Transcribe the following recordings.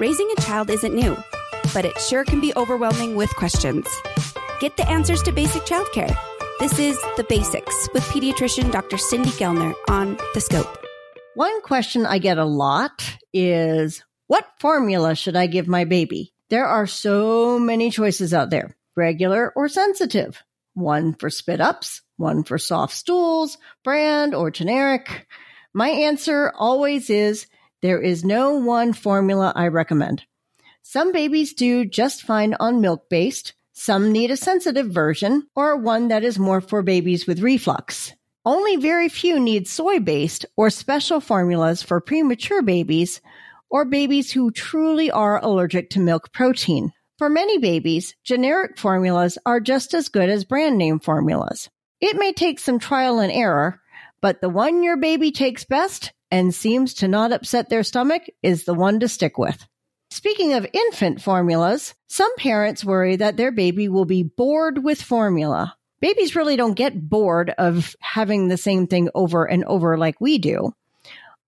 Raising a child isn't new, but it sure can be overwhelming with questions. Get the answers to basic childcare. This is The Basics with pediatrician Dr. Cindy Gellner on The Scope. One question I get a lot is what formula should I give my baby? There are so many choices out there, regular or sensitive. One for spit ups, one for soft stools, brand or generic. My answer always is there is no one formula I recommend. Some babies do just fine on milk based. Some need a sensitive version or one that is more for babies with reflux. Only very few need soy based or special formulas for premature babies or babies who truly are allergic to milk protein. For many babies, generic formulas are just as good as brand name formulas. It may take some trial and error, but the one your baby takes best and seems to not upset their stomach is the one to stick with. Speaking of infant formulas, some parents worry that their baby will be bored with formula. Babies really don't get bored of having the same thing over and over like we do.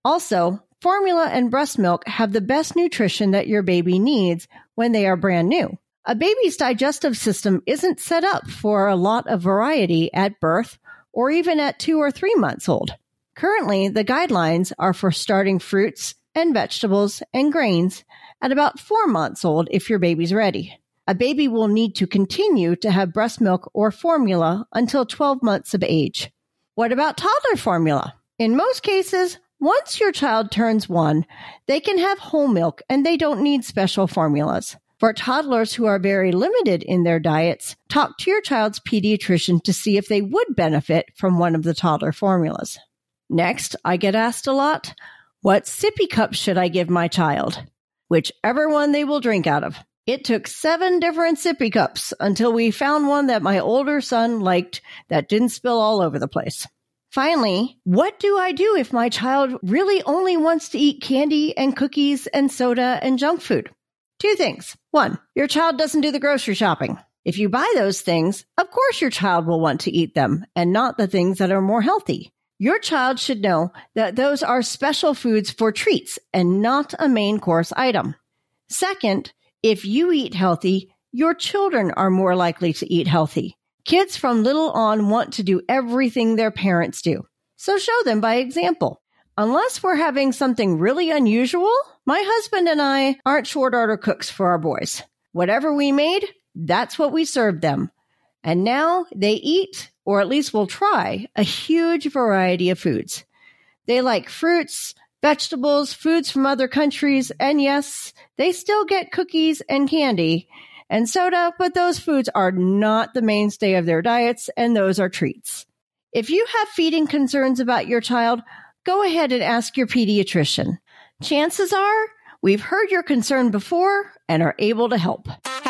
Also, formula and breast milk have the best nutrition that your baby needs when they are brand new. A baby's digestive system isn't set up for a lot of variety at birth or even at two or three months old. Currently, the guidelines are for starting fruits and vegetables and grains at about four months old if your baby's ready. A baby will need to continue to have breast milk or formula until 12 months of age. What about toddler formula? In most cases, once your child turns one, they can have whole milk and they don't need special formulas. For toddlers who are very limited in their diets, talk to your child's pediatrician to see if they would benefit from one of the toddler formulas. Next, I get asked a lot, what sippy cup should I give my child? Whichever one they will drink out of. It took seven different sippy cups until we found one that my older son liked that didn't spill all over the place. Finally, what do I do if my child really only wants to eat candy and cookies and soda and junk food? Two things. One, your child doesn't do the grocery shopping. If you buy those things, of course your child will want to eat them and not the things that are more healthy. Your child should know that those are special foods for treats and not a main course item. Second, if you eat healthy, your children are more likely to eat healthy. Kids from little on want to do everything their parents do. So show them by example. Unless we're having something really unusual, my husband and I aren't short order cooks for our boys. Whatever we made, that's what we served them. And now they eat or at least will try, a huge variety of foods. They like fruits, vegetables, foods from other countries, and yes, they still get cookies and candy and soda, but those foods are not the mainstay of their diets, and those are treats. If you have feeding concerns about your child, go ahead and ask your pediatrician. Chances are we've heard your concern before and are able to help.